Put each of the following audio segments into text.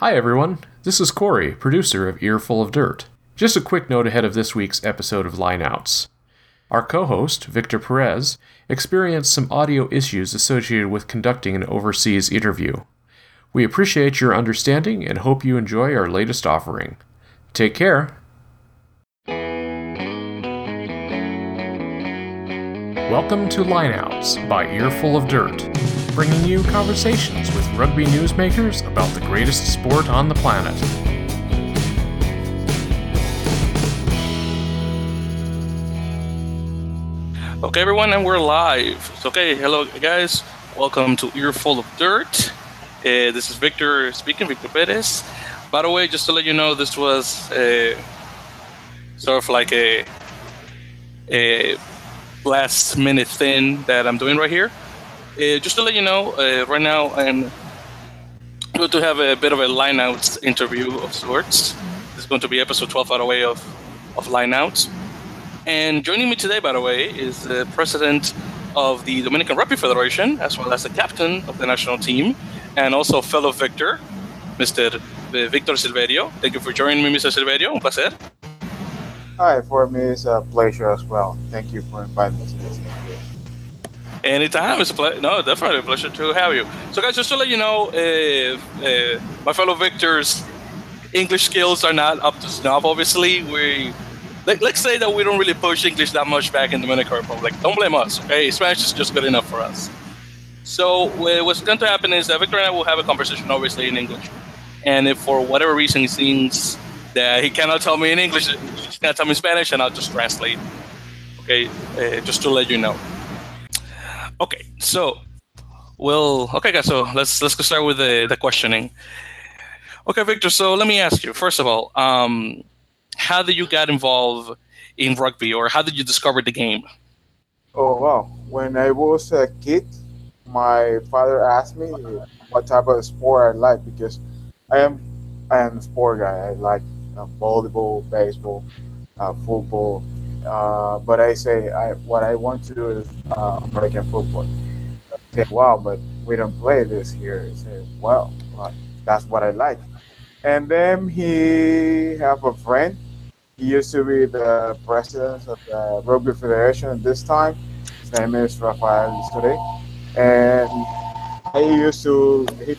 Hi, everyone. This is Corey, producer of Earful of Dirt. Just a quick note ahead of this week's episode of Lineouts. Our co host, Victor Perez, experienced some audio issues associated with conducting an overseas interview. We appreciate your understanding and hope you enjoy our latest offering. Take care. Welcome to Lineouts by Earful of Dirt, bringing you conversations with rugby newsmakers about the greatest sport on the planet. Okay, everyone, and we're live. Okay, hello, guys. Welcome to Earful of Dirt. Uh, this is Victor speaking, Victor Perez. By the way, just to let you know, this was uh, sort of like a, a last minute thing that I'm doing right here. Uh, just to let you know, uh, right now I'm going to have a bit of a lineouts interview of sorts. This is going to be episode 12, by the way, of, of lineouts. And joining me today, by the way, is the president of the Dominican Rugby Federation, as well as the captain of the national team, and also fellow Victor, Mr. Victor Silverio. Thank you for joining me, Mr. Silverio. Un placer. Hi, for me it's a pleasure as well. Thank you for inviting me to this interview. Anytime, it's a pleasure. No, definitely a pleasure to have you. So, guys, just to let you know, uh, uh, my fellow Victors' English skills are not up to snuff. Obviously, we let, us say that we don't really push English that much back in the Dominican Republic. Don't blame us. Okay, Spanish is just good enough for us. So, uh, what's going to happen is that Victor and I will have a conversation, obviously, in English. And if for whatever reason he thinks that he cannot tell me in English, he's gonna tell me in Spanish, and I'll just translate. Okay, uh, just to let you know. Okay, so well, okay, guys. So let's let's go start with the the questioning. Okay, Victor. So let me ask you first of all, um, how did you get involved in rugby, or how did you discover the game? Oh wow! When I was a kid, my father asked me what type of sport I like because I am I am a sport guy. I like uh, volleyball, baseball, uh, football. Uh, but I say I what I want to do is uh, American football. Say, wow, but we don't play this here. I say, well, well, that's what I like. And then he have a friend. He used to be the president of the Rugby Federation at this time. His name is Rafael today. And I used to. He,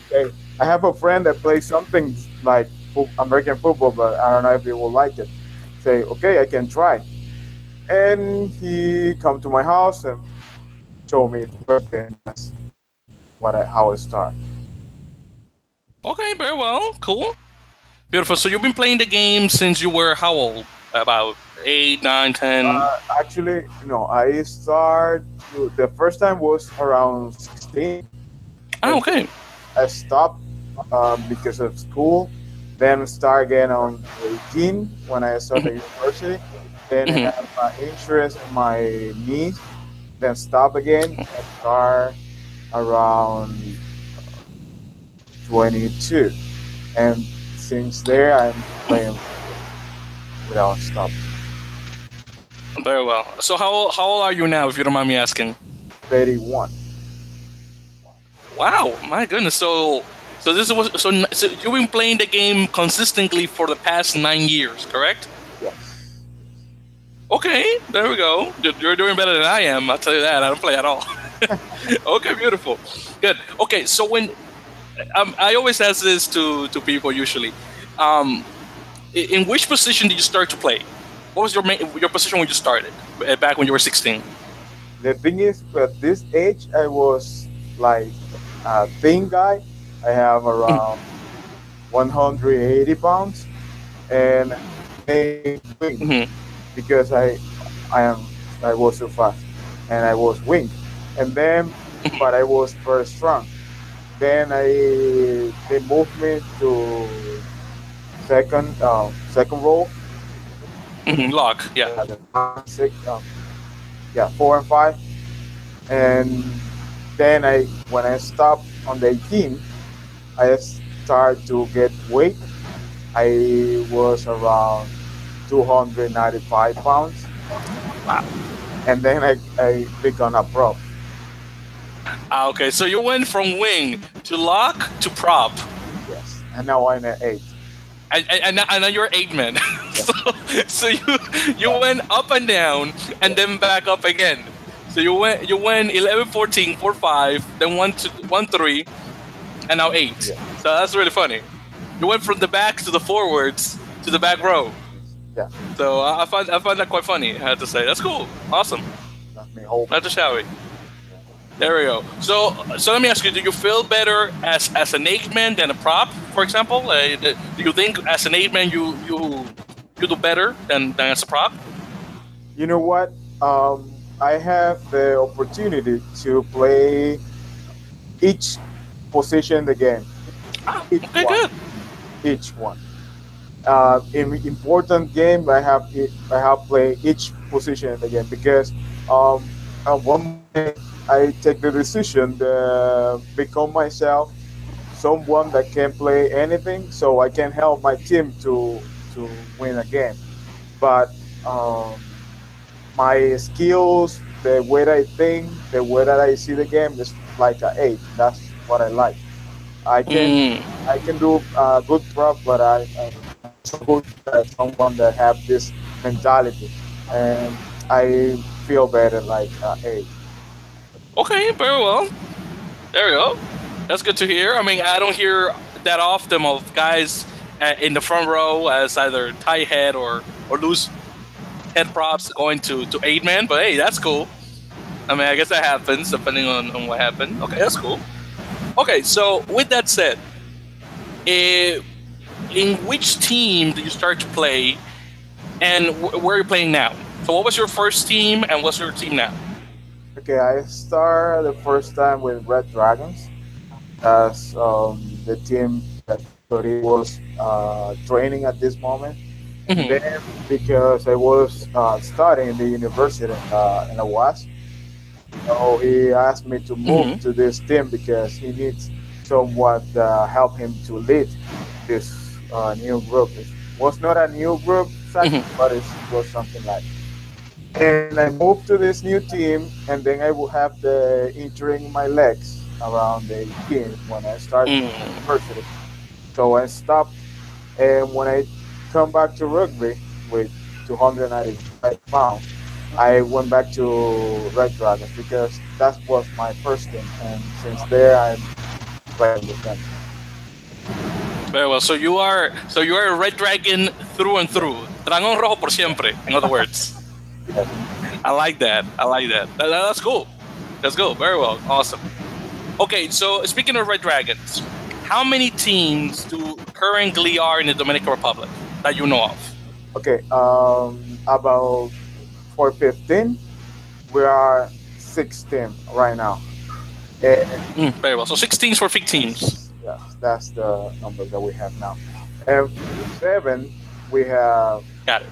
I have a friend that plays something like American football, but I don't know if he will like it. Say, okay, I can try. And he come to my house and show me that's what I, how it start. Okay, very well, cool, beautiful. So you've been playing the game since you were how old? About eight, nine, ten. Uh, actually, no, I start. The first time was around sixteen. Oh, okay. I stopped um, because of school then start again on 18 when I started university. Then mm-hmm. I have my interest in my knees. Then stop again and start around 22. And since there, I'm playing without stop. Very well. So how how old are you now, if you don't mind me asking? 31. Wow, my goodness. So so this was so, so you've been playing the game consistently for the past nine years, correct? Yes. Okay, there we go. You're doing better than I am. I'll tell you that. I don't play at all. okay, beautiful, good. Okay, so when um, I always ask this to to people usually, um, in which position did you start to play? What was your main, your position when you started uh, back when you were 16? The thing is, at this age, I was like a thin guy I have around 180 pounds, and I wing mm-hmm. because I I am I was so fast, and I was wing, and then but I was very strong. Then I they moved me to second uh, second row. Mm-hmm. Lock, yeah. Uh, six, um, yeah, four and five, and then I when I stopped on the 18, I started to get weight. I was around 295 pounds. Wow. And then I, I became a prop. Ah, okay, so you went from wing to lock to prop. Yes. and now I'm at eight. And, and, and now- you're eight man. so, so you you went up and down and then back up again. So you went you went 11, 14, 4, 5, then 1, to, 1 3, and now 8. Yeah. So that's really funny. You went from the back to the forwards to the back row. Yeah, So I I find I find that quite funny. I have to say that's cool, awesome. that's me whole. Not to shall we? There we go. So so let me ask you: Do you feel better as as an eight man than a prop, for example? Uh, do you think as an eight man you you you do better than, than as a prop? You know what? Um, I have the opportunity to play each position in the game. Ah, Each okay, one. good. Each one. Uh, in important game, I have I have played each position in the game because um, at one moment I take the decision to become myself someone that can play anything, so I can help my team to to win a game. But um, my skills, the way that I think, the way that I see the game is like a eight. That's what I like. I can Mm, I can do uh, good prop, but I, I'm so good as someone that have this mentality, and I feel better like uh, eight. okay, very well. There we go. That's good to hear. I mean, I don't hear that often of guys uh, in the front row as either tight head or or loose head props going to to eight man. But hey, that's cool. I mean, I guess that happens depending on, on what happened. Okay, that's cool. Okay, so with that said, eh, in which team did you start to play, and wh- where are you playing now? So, what was your first team, and what's your team now? Okay, I start the first time with Red Dragons as um, the team that Tori was uh, training at this moment. Mhm. Then, because I was uh, studying in the university uh, in the West, so he asked me to move Mhm. to this team because he needs someone to help him to lead this uh, new group. It was not a new group, exactly, Mhm. but it was something like. And I moved to this new team, and then I will have the injury in my legs around the 18 when I started Mm. university. So I stopped, and when I come back to rugby with 295 pounds, I went back to Red Dragons because that was my first team, and since there I'm playing with them. Very well. So you are so you are a red dragon through and through. Dragón rojo por siempre. In other words, Yes. I like that. I like that. That- that- That's cool. That's cool. Very well. Awesome. Okay. So speaking of red dragons, how many teams do currently are in the Dominican Republic that you know of? Okay, um, about for 15, we are 16 right now. And Mm, very well. So six teams for 15 teams. Yes, that's the number that we have now. And seven, we have Got it.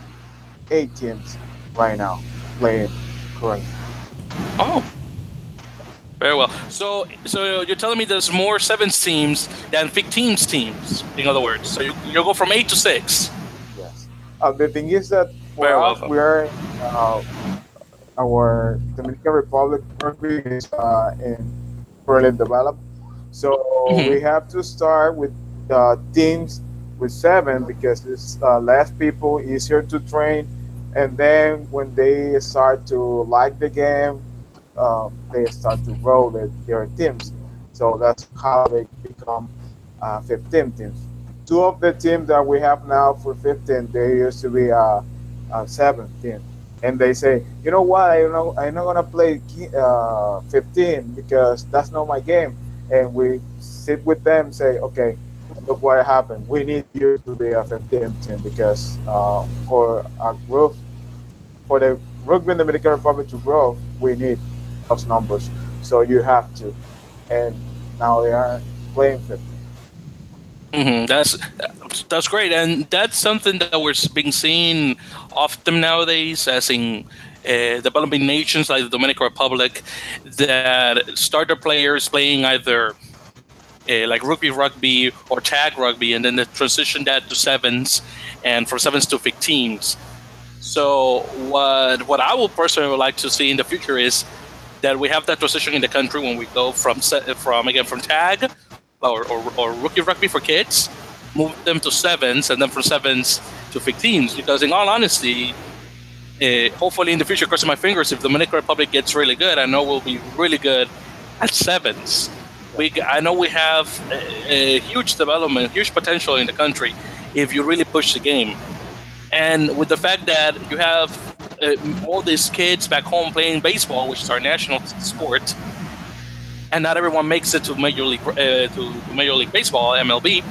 eight teams right now playing currently. Oh. Very well. So, so you're telling me there's more sevens teams than 15 teams. In other words, so you you go from eight to six. Yes. Uh, the thing is that Very welcome. we are uh, our Dominican Republic is uh, in early developed, so Mhm. we have to start with uh, teams with seven because it's uh, less people, easier to train, and then when they start to like the game, um, they start to grow their, their teams. So that's how they become uh, 15 teams two of the teams that we have now for 15 they used to be uh, uh 17 and they say you know what i know i'm not gonna play uh 15 because that's not my game. And we sit with them say okay look what happened. We need you to be a 15 team because uh, for our growth for the rugby in the dominican republic to grow we need those numbers. So you have to. And now they are playing 15 hmm That's that's great, and that's something that we're being seen often nowadays, as in uh, developing nations like the Dominican Republic, that start their players playing either uh, like rugby, rugby, or tag rugby, and then they transition that to sevens, and from sevens to 15s. So what what I would personally would like to see in the future is that we have that transition in the country when we go from from again from tag or, or, or rookie rugby for kids move them to sevens, and then from sevens to 15s. Because in all honesty, uh, hopefully in the future, crossing my fingers, if the Dominican Republic gets really good, I know we'll be really good at sevens. We, I know we have a, a huge development, huge potential in the country if you really push the game. And with the fact that you have uh, all these kids back home playing baseball, which is our national sport, and not everyone makes it to Major League uh, to Major League Baseball (MLB),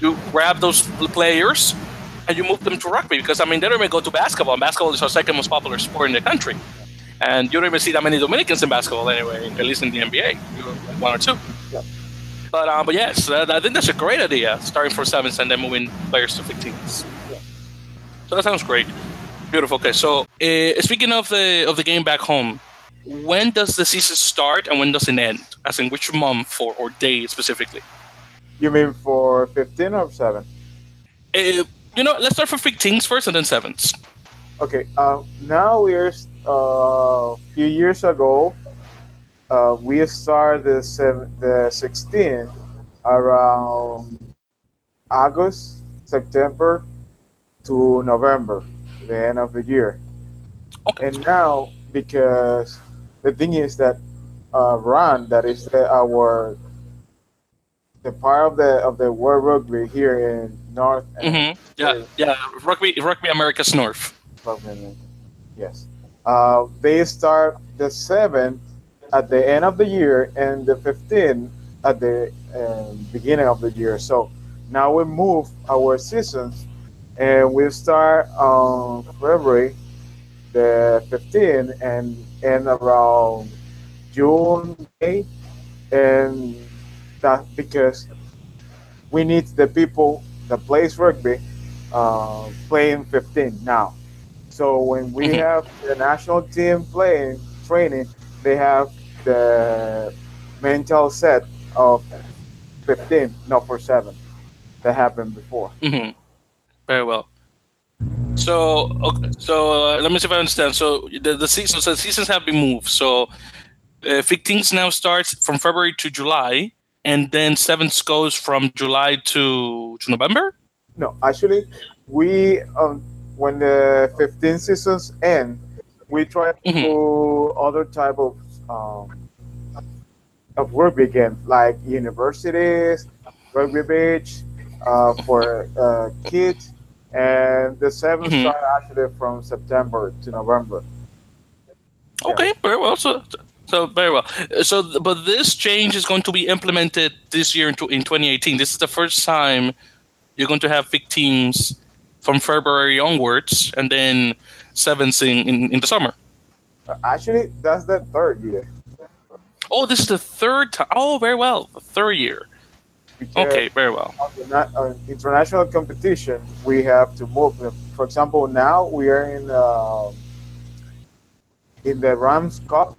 you grab those players and you move them to rugby because I mean they don't even go to basketball. And basketball is our second most popular sport in the country, and you don't even see that many Dominicans in basketball anyway, at least in the NBA, one or two. Yeah. But um, but yes, I think that's a great idea, starting for sevens and then moving players to 15s. Yeah. So that sounds great. Beautiful. Okay, so uh, speaking of the of the game back home, when does the season start and when does it end? As in which month or, or day specifically? You mean for 15 or 7? Uh, you know, let's start for 15s first and then sevens. Okay, uh, now we're uh, a few years ago. Uh, we started the seven, the 16 around August, September to November, the end of the year. Okay. And now, because the thing is that uh, RAN, that is the, our the part of the of the World Rugby here in North. and hmm Yeah, yeah. Rugby, Rugby Americas North. Yes. Uh, they start the seventh at the end of the year and the 15th at the uh, beginning of the year. So now we move our seasons and we start on February the 15th and end around June 8th. And that because we need the people that plays rugby uh, playing 15 now. So when we Mhm. have the national team playing training, they have the mental set of 15, not for seven. That happened before. hmm Very well. So, okay, so uh, let me see if I understand. So the, the season, so the seasons have been moved. So, uh, 15s now starts from February to July, and then sevens goes from July to to November. No, actually, we um, when the 15 seasons end, we try to Mhm. do other type of um, of rugby games like universities, rugby beach uh, for uh, kids, and the 7 Mhm. start actually from September to November. Yeah. Okay, very well. So, so very well. So, but this change is going to be implemented this year in, in 2018. This is the first time you're going to have 15s from February onwards, and then sevens in, in, in the summer. Uh, Actually, that's the third year. Oh, this is the third time. Oh, very well. The third year. Okay, very well. the on international competition, we have to move. For example, now we are in uh, in the Rams Cup,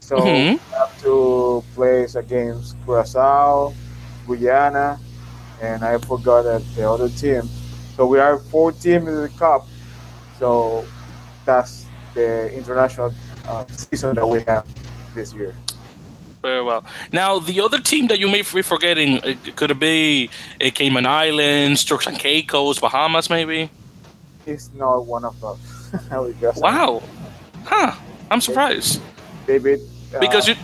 so Mhm. we have to play against Curacao, Guyana, and I forgot that the other team. So we are four teams in the cup. So that's the international uh, season that we have this year. Very well. Now, the other team that you may be forgetting uh, could it be uh, Cayman Islands, Turks and Caicos, Bahamas, maybe? It's not one of us. because Wow. Huh. I'm surprised. David. Uh, Because you.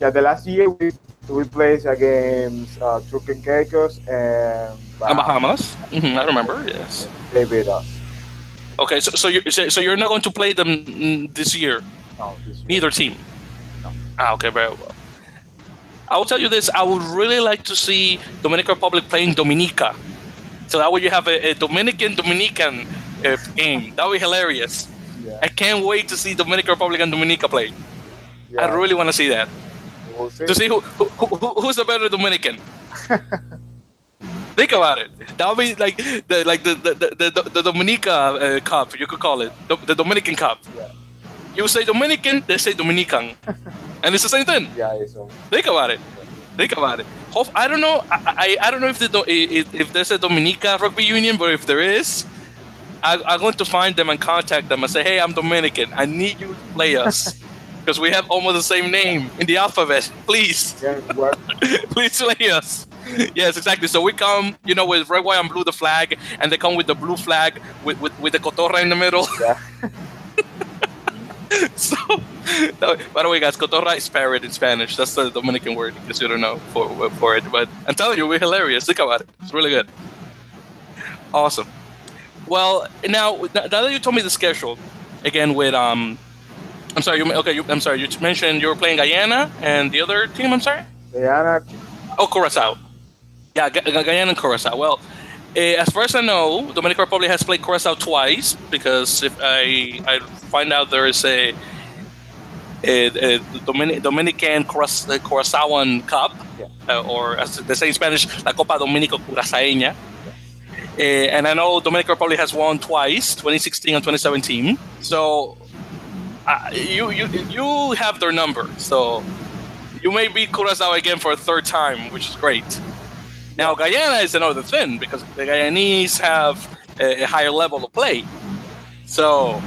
yeah, the last year we we played against uh, Turk and Caicos and Uh, Bahamas. hmm I remember. Yes. David us. Okay, so so you're so so you're not going to play them mm, this year, No, this year. neither team. Ah, okay, very well. I will tell you this: I would really like to see Dominican Republic playing Dominica, so that way you have a, a Dominican Dominican uh, game. That would be hilarious. Yeah, I can't wait to see Dominican Republic and Dominica play. yeah, I really want to see that. we'll see. To see who, who, who who's the better Dominican. Think about it. That would be like the like the the the, the, the Dominica uh, Cup. You could call it the, the Dominican Cup. Yeah. You say Dominican, they say Dominican, and it's the same thing. yeah, um, Think about it. Think about it. Hope, I don't know. I, I, I don't know if the if, if there's a Dominica rugby union, but if there is, I, I'm going to find them and contact them and say, "Hey, I'm Dominican. I need you to play us because we have almost the same name in the alphabet. Please, yeah, please play us." yes, exactly. So we come, you know, with red, white, and blue, the flag, and they come with the blue flag with, with, with the cotorra in the middle. Yeah. so, no, by the way, guys, cotorra is parrot in Spanish. That's the Dominican word, because you don't know for, for it. But I'm telling you, we're hilarious. Think about it. It's really good. Awesome. Well, now, now that you told me the schedule, again with um, I'm sorry. You, okay, you, I'm sorry. You mentioned you were playing Guyana and the other team. I'm sorry. Guyana. Oh, Curacao. Yeah, Gu- Guyana and Curacao. Well, eh, as far as I know, Dominican Republic has played Curacao twice because if I I find out there is a a, a Dominic, Dominican Curaç- uh, Curaçaoan Cup, Yeah. uh, or as they say in Spanish, La Copa Dominico Curaçaeña. Eh, and I know Dominican Republic has won twice, 2016 and 2017. So uh, you you you have their number. So you may beat Curacao again for a third time, which is great. Now Guyana is another thing because the Guyanese have a, a higher level of play. So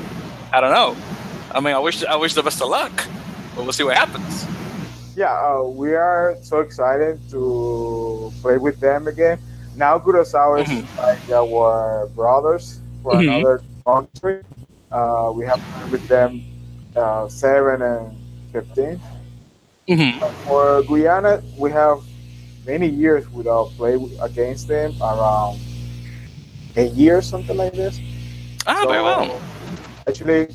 I don't know. I mean, I wish I wish the best of luck, but we'll see what happens. Yeah, uh, we are so excited to play with them again. Now Curacao is Mhm. like our brothers for Mhm. another country. Uh, we have played with them uh, seven and fifteen. hmm For Guyana, we have many years without play against them, around a year, something like this. Ah, very well. Actually,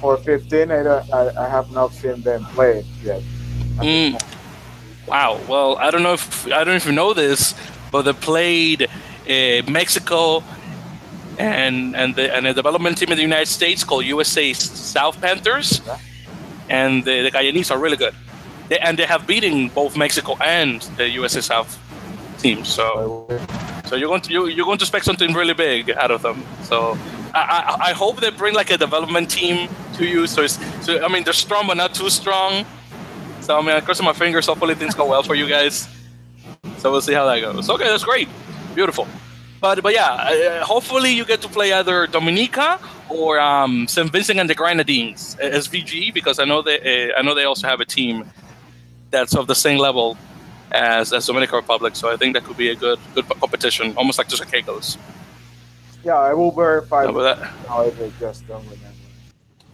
for 15, I, don't, I, I have not seen them play yet. Mm. Wow. Well, I don't know if I don't even know this, but they played uh, Mexico and and the and a development team in the United States called USA South Panthers, and the, the Guyanese are really good. They, and they have beaten both Mexico and the USA South teams. So so you're going to you, you're going to expect something really big out of them. So I, I, hope they bring like a development team to you. So it's, so I mean they're strong but not too strong. So I mean I'm crossing my fingers. Hopefully things go well for you guys. So we'll see how that goes. Okay, that's great, beautiful. But but yeah, uh, hopefully you get to play either Dominica or um, St. Vincent and the Grenadines, uh, SVG, because I know they uh, I know they also have a team that's of the same level as, as Dominican Republic. So I think that could be a good good competition, almost like Caicos. Yeah, I will verify How about that? just don't remember.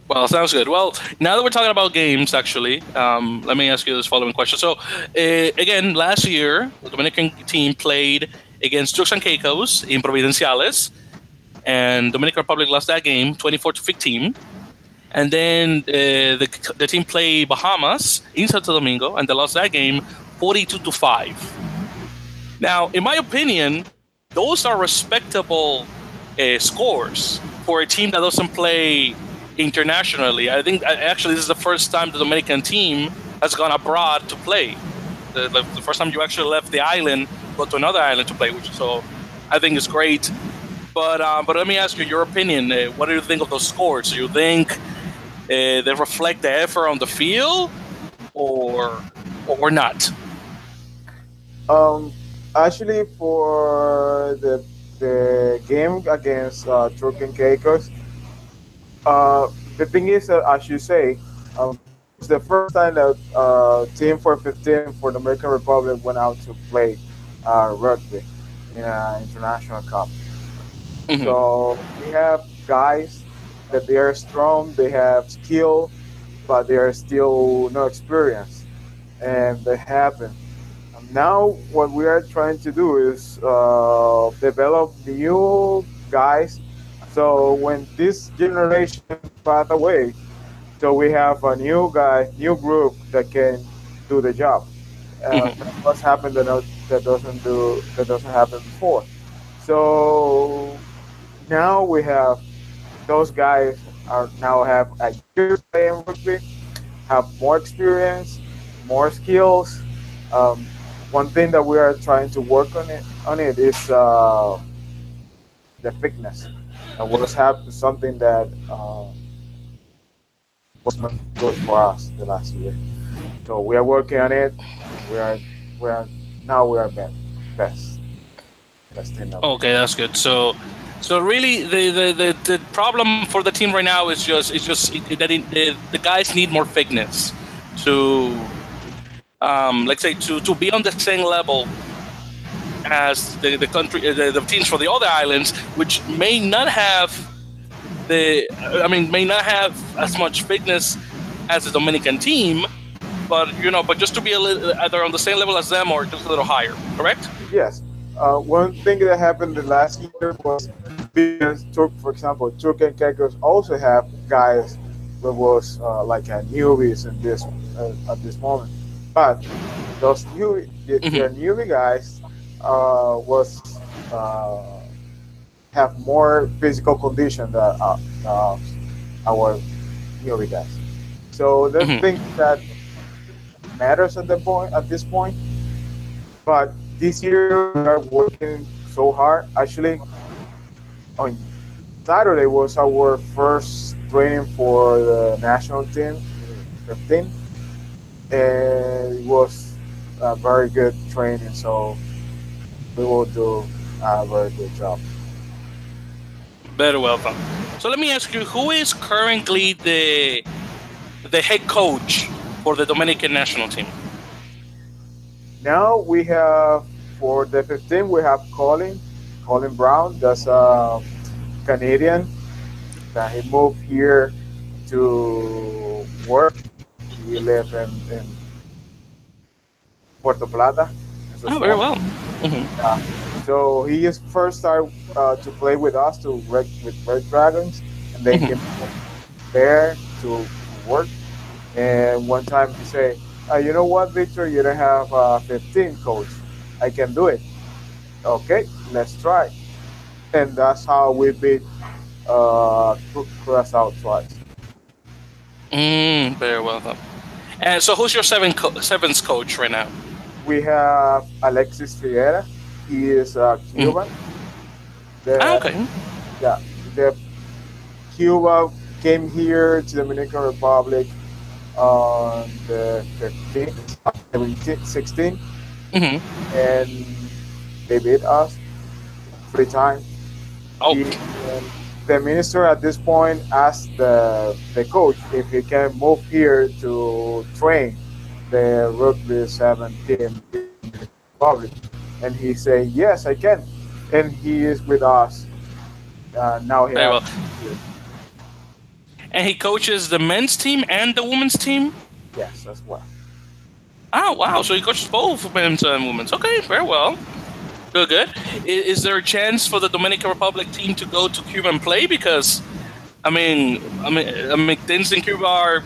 Well, sounds good. Well, now that we're talking about games, actually, um, let me ask you this following question. So, uh, again, last year, the Dominican team played against Turks and Caicos in Providenciales, and Dominican Republic lost that game 24 to 15. And then uh, the, the team played Bahamas in Santo Domingo, and they lost that game 42 to 5. Now, in my opinion, those are respectable uh, scores for a team that doesn't play internationally. I think actually this is the first time the Dominican team has gone abroad to play. The, the, the first time you actually left the island, go to another island to play, which so I think is great. But um, but let me ask you your opinion. Uh, what do you think of those scores? Do you think uh, they reflect the effort on the field, or or not? Um, actually, for the the game against uh, Turk and Caicos, uh, the thing is that, as you say, um, it's the first time that uh, Team 415 for the Dominican Republic went out to play uh, rugby in an international cup. Mhm. So we have guys that they are strong, they have skill, but they are still no experience, and they happen. Now, what we are trying to do is uh, develop new guys. So when this generation pass away, so we have a new guy, new group that can do the job. Uh, Mhm. that's What's happened that, that doesn't do that doesn't happen before. So now we have those guys are now have a year playing rugby, have more experience, more skills. Um, one thing that we are trying to work on it on it is uh, the fitness. And what's happened something that uh, was not good for us the last year. So we are working on it. We are we are now we are best best best. Okay, that's good. So, so really, the, the, the, the problem for the team right now is just it's just that it, the, the guys need more fitness to, um, let's say to to be on the same level as the, the country, the, the teams for the other islands, which may not have the, I mean, may not have as much fitness as the Dominican team, but you know, but just to be a little either on the same level as them or just a little higher. Correct? Yes. Uh, one thing that happened the last year was because Turk, for example, Turk and Caicos also have guys that was uh, like a newbies in this uh, at this moment, but those new the, the newbie guys uh, was uh, have more physical condition than uh, uh, our newbie guys. So there's Mhm. things that matters at the point at this point. But this year we are working so hard. Actually, on Saturday was our first training for the national team, 15, and it was a very good training. So we will do a very good job. Very welcome. So let me ask you, who is currently the the head coach for the Dominican national team? Now we have for the 15 we have Colin, Colin Brown. That's a Canadian. That he moved here to work. He live in, in Puerto Plata. It's a Oh, very small- well. Mhm. So he is first started uh, to play with us to Red, with Red Dragons, and then Mhm. came there to work. And one time he say, uh, "You know what, Victor? You don't have a 15 coach. I can do it. Okay, let's try." And that's how we beat uh, Curacao twice. Mm, very welcome. And so, who's your seven co- sevens coach right now? We have Alexis Figuera. He is a Cuban. The- Ah, okay. yeah, the Cuba came here to Dominican Republic on the 15th, 17th, 16th, hmm and they beat us three times. Oh, He- the minister at this point asked the, the coach if he can move here to train the rugby seven team in the Republic, and he said yes, I can, and he is with us. Uh, now he very well. And he coaches the men's team and the women's team. Yes, as well. Oh, wow. So he coaches both men's and women's. Okay, very well. Good, good. Is, is there a chance for the Dominican Republic team to go to Cuba and play? Because, I mean, I mean, I mean things in Cuba are,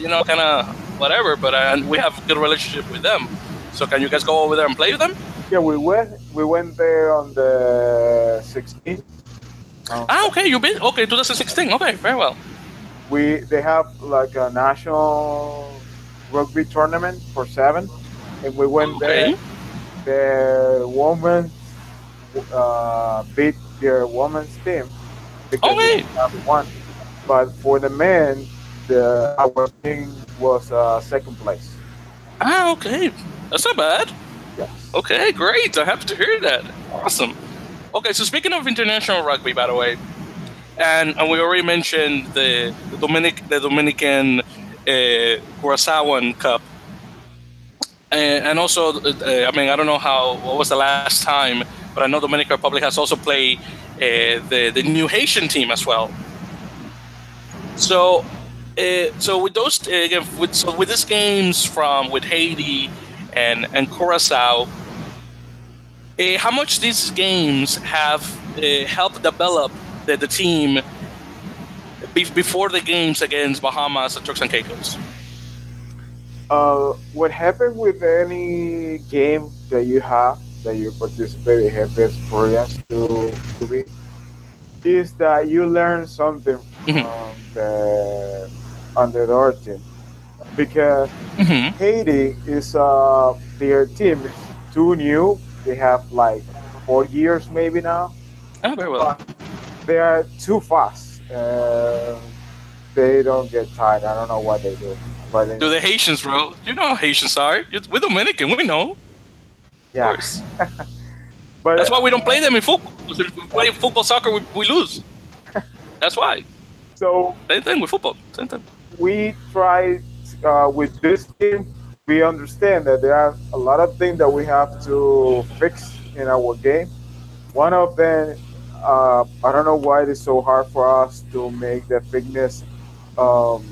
you know, kind of whatever, but uh, we have a good relationship with them. So can you guys go over there and play with them? Yeah, we went. We went there on the 16th. Um, Ah, okay. You been okay? 2016. Okay, very well. we they have like a national rugby tournament for seven, and we went Okay. there. The women uh, beat their women's team because Okay. they have one, but for the men, the our team was uh, second place. Ah, okay. That's not bad. Yes. Okay, great. I'm happy to hear that. Awesome. Okay, so speaking of international rugby, by the way, and, and we already mentioned the, the Dominic the Dominican uh, Curaçaoan Cup, and, and also uh, I mean I don't know how what was the last time, but I know Dominican Republic has also played uh, the the new Haitian team as well. So. Uh, so with those uh, again, with so with these games from with Haiti and and Curacao, uh, how much these games have uh, helped develop the, the team be- before the games against Bahamas and Turks and Caicos? Uh, what happened with any game that you have that you participate in have experience to, to be is that you learn something Mhm. from the underdog team because hmm Haiti is uh their team is too new. They have like four years maybe now. Oh, very well. They are too fast. Uh, they don't get tired. I don't know what they do, but Do the Haitians, bro? You know how Haitians are. We're Dominican. We know. Of yeah. course. But That's why we don't play them in football. If we play football, soccer, we, we lose. That's why. so Same thing with football. Same thing. we try uh, with this team. We understand that there are a lot of things that we have to fix in our game. One of them, uh, I don't know why it is so hard for us to make the fitness um,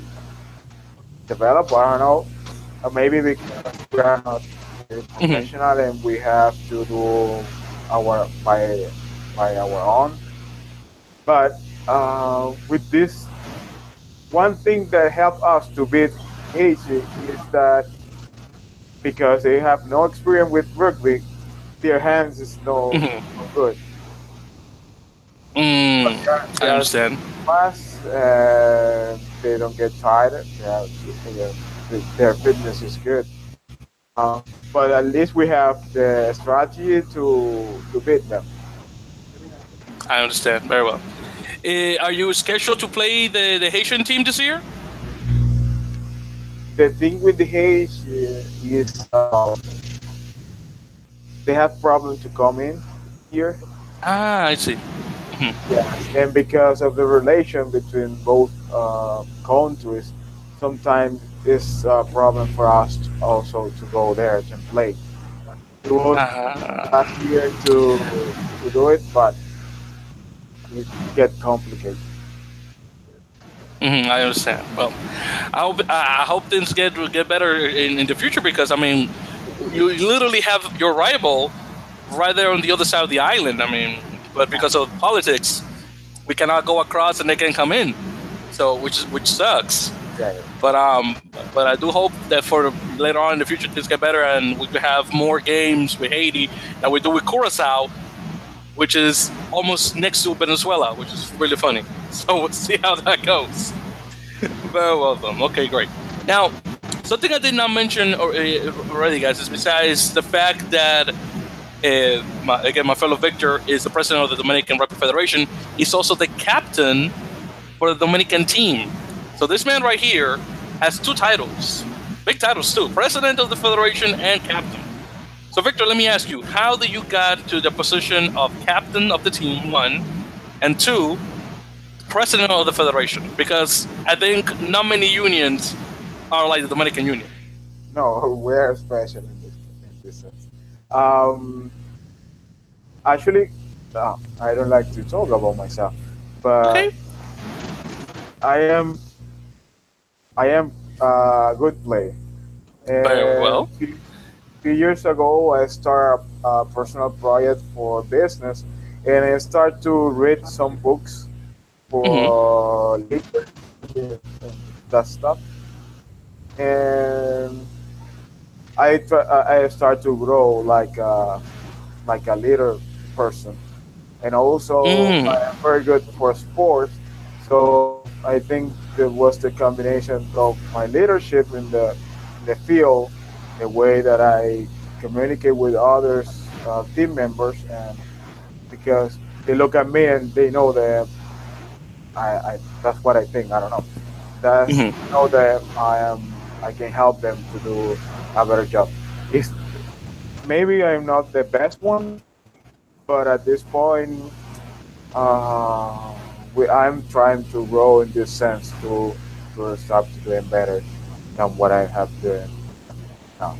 develop. I don't know. Uh, maybe because we are not professional and we have to do our by by our own. But uh, with this, one thing that helped us to beat Haiti is that because they have no experience with rugby, their hands is no, Mhm. no good. Mm, They're- I understand. fast and they don't get tired. Their, their fitness is good. Um, but at least we have the strategy to to beat them. I understand very well. Uh, are you scheduled to play the, the Haitian team this year? The thing with the Haze is uh, they have problems to come in here. Ah, I see. Yeah, and because of the relation between both uh, countries, sometimes it's a problem for us also to go there to play. It was Ah, last year to to do it, but it get complicated. mhm, I understand. Well, I hope I hope things get get better in, in the future because I mean, you literally have your rival right there on the other side of the island. I mean, but because of politics, we cannot go across and they can come in. So which which sucks. But um, but I do hope that for later on in the future things get better and we could have more games with Haiti that we do with Curacao, which is almost next to Venezuela, which is really funny. So we'll see how that goes. Very welcome. Okay, great. Now, something I did not mention uh, already, guys, is besides the fact that uh, my, again, my fellow Victor is the president of the Dominican Rugby Federation. He's also the captain for the Dominican team. So this man right here has two titles, big titles too, president of the federation and captain. So Victor, let me ask you, how did you got to the position of captain of the team? One, and two, president of the federation? Because I think not many unions are like the Dominican Union. no, we're special in this in this sense. Um, actually, uh, I don't like to talk about myself, but Okay. I am I am a good player. Very well. Few, few years ago, I started a, a personal project for business, and I start to read some books for Mm-hmm. leadership that stuff. And I try, I start to grow like a, like a leader person, and also Mm. I am very good for sports. So I think it was the combination of my leadership in the in the field, the way that I communicate with others, uh, team members, and because they look at me and they know that I, I that's what I think. I don't know. That Mhm. know that I am I can help them to do a better job. It's, maybe I'm not the best one, but at this point, uh, we, I'm trying to grow in this sense to to start doing better than what I have done now.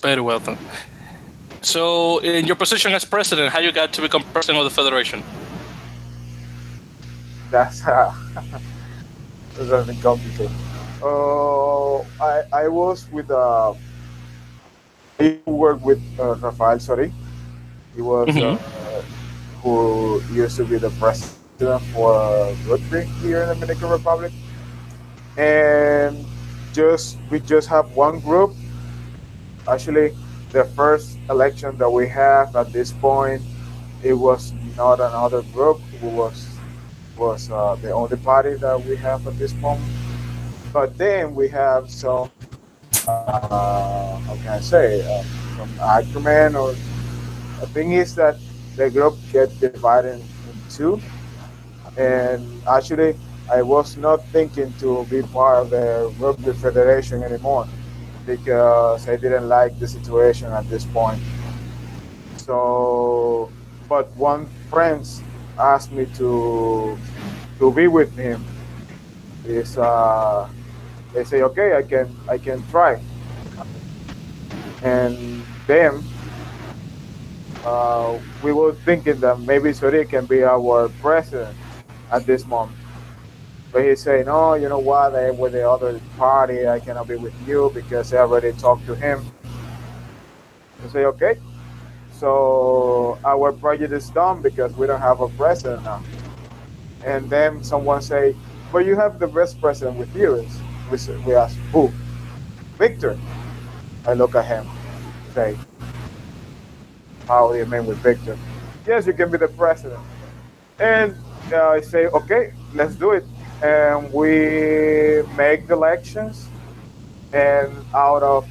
Very well done. So, in your position as president, how you got to become president of the federation? That's uh, that's a complicated. Uh, I I was with uh, I worked with uh, Rafael Sori. He was Mhm. uh, who used to be the president for rugby here in the Dominican Republic, and just we just have one group. Actually, the first election that we have at this point, it was not another group. It was was uh, the only party that we have at this moment. But then we have some, uh, how can I say, uh, some argument or the thing is that the group get divided in two. And actually, I was not thinking to be part of the rugby federation anymore because I didn't like the situation at this point. So, but one friend asked me to to be with him. Is uh, they say okay, I can I can try. and then uh, we were thinking that maybe Suri can be our president at this moment. But he said, no, you know what, I with the other party, I cannot be with you because I already talked to him. I say, okay. So our project is done because we don't have a president now. And then someone say, but you have the best president with you. We, we ask, who? Victor. I look at him, say, how do you mean with Victor? Yes, you can be the president. And uh, I say, okay, let's do it. And we make the elections, and out of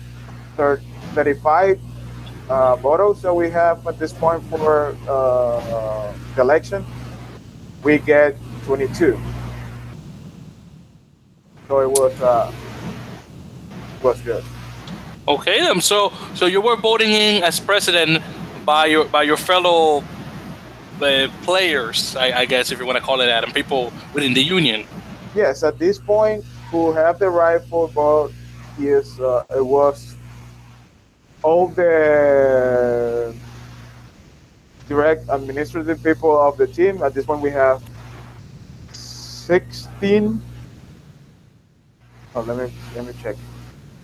35 uh, voters that we have at this point for uh, the election, we get 22. So it was uh, was good. Okay, then. So, so you were voting in as president by your by your fellow uh, players, I, I, guess, if you want to call it that, and people within the union. Yes, at this point, who have the right for vote is uh, it was all the direct administrative people of the team. At this point, we have 16. Oh, let me let me check.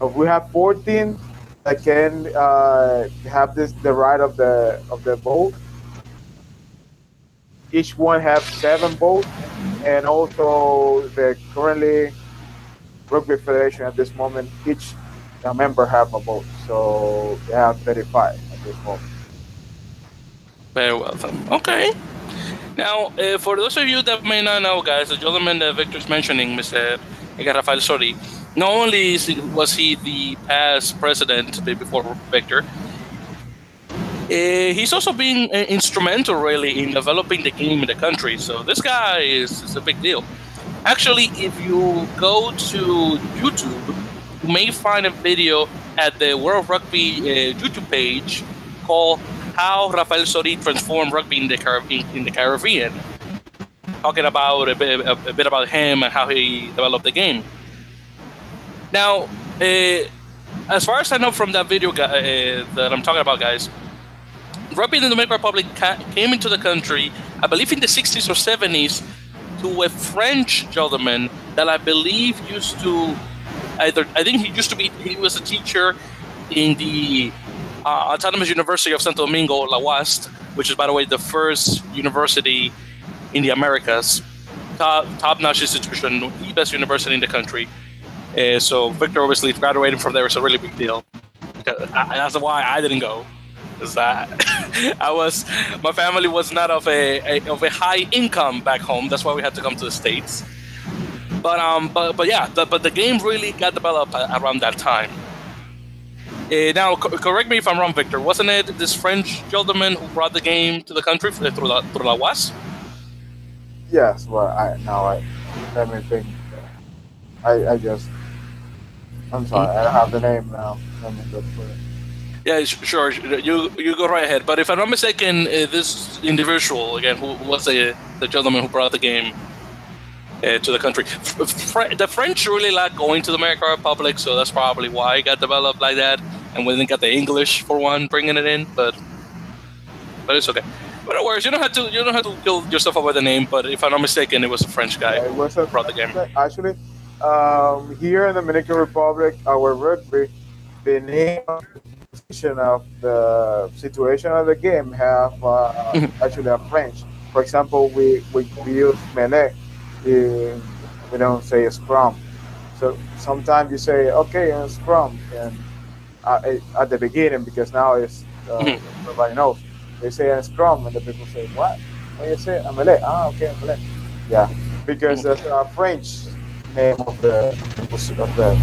Oh, we have 14 that can uh, have this the right of the of the vote. Each one have seven votes, and also the currently rugby federation at this moment each member have a vote, so they have 35 at this moment. Very well then. Okay. Now, uh, for those of you that may not know, guys, the gentleman that Victor's mentioning, Mr. Rafael Sori, not only was he the past president before Victor, uh, he's also been uh, instrumental really in developing the game in the country. So this guy is, is a big deal. Actually, if you go to YouTube, you may find a video at the World Rugby uh, YouTube page called how Rafael Sori transformed rugby in the, Car- in, the Caribbean, talking about a bit, a, bit, about him and how he developed the game. Now, uh, as far as I know from that video uh, that I'm talking about, guys, rugby in the Dominican Republic ca- came into the country, I believe, in the 60s or 70s, to a French gentleman that I believe used to either I think he used to be he was a teacher in the uh, Autonomous University of Santo Domingo, La UASD, which is, by the way, the first university in the Americas, top, top-notch institution, the best university in the country. Uh, so Victor obviously graduating from there is a really big deal. I, that's why I didn't go. Is that I was my family was not of a, a, of a high income back home. That's why we had to come to the states. But um, but but yeah, the, but the game really got developed around that time. Uh, now, co- correct me if I'm wrong, Victor. Wasn't it this French gentleman who brought the game to the country through through La UAS? Yes. Well, I now I me think. I I just I'm sorry, I don't have the name now. For it. Yeah, sure. You you go right ahead. But if I'm not mistaken, uh, this individual again, who was the the gentleman who brought the game uh, to the country. the French really like going to the Dominican Republic, so that's probably why it got developed like that. And we didn't get the English for one bringing it in, but but it's okay. But it works. You don't have to you don't have to kill yourself over the name. But if I'm not mistaken, it was a French guy yeah, it was a, who brought the game. Actually, um, here in the Dominican Republic, our rugby, the name of the situation of the game have uh, actually a French. For example, we, we, we use melee we don't say scrum. So sometimes you say, okay, and scrum, and uh, at the beginning, because now it's uh, mm-hmm. everybody knows, they say a scrum, and the people say, what? When you say melee, ah, okay, melee. Yeah, because mm-hmm. that's a French name of the of the